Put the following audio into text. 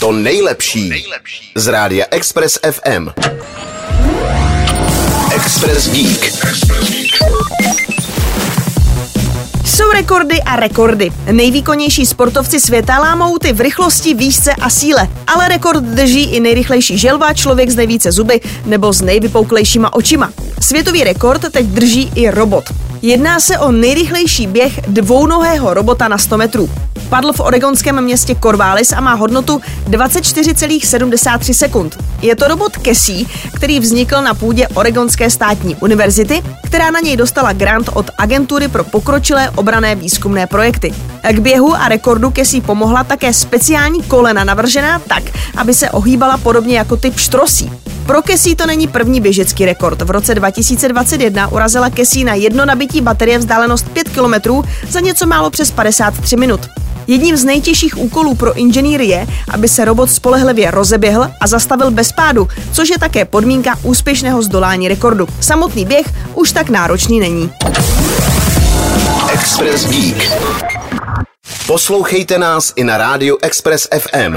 To nejlepší z rádia Express FM. Express Geek. Jsou rekordy a rekordy. Nejvýkonnější sportovci světa lámou ty v rychlosti, výšce a síle. Ale rekord drží i nejrychlejší želva, člověk z nejvíce zuby nebo s nejvypouklejšíma očima. Světový rekord teď drží i robot. Jedná se o nejrychlejší běh dvounohého robota na 100 metrů. Padl v oregonském městě Corvallis a má hodnotu 24,73 sekund. Je to robot Cassie, který vznikl na půdě Oregonské státní univerzity, která na něj dostala grant od Agentury pro pokročilé obrané výzkumné projekty. K běhu a rekordu Cassie pomohla také speciální kolena navržená tak, aby se ohýbala podobně jako typ štrosí. Pro Kesí to není první běžecký rekord. V roce 2021 urazila Kesí na jedno nabití baterie vzdálenost 5 km za něco málo přes 53 minut. Jedním z nejtěžších úkolů pro inženýry je, aby se robot spolehlivě rozeběhl a zastavil bez pádu, což je také podmínka úspěšného zdolání rekordu. Samotný běh už tak náročný není. Express Geek. Poslouchejte nás i na rádiu Express FM.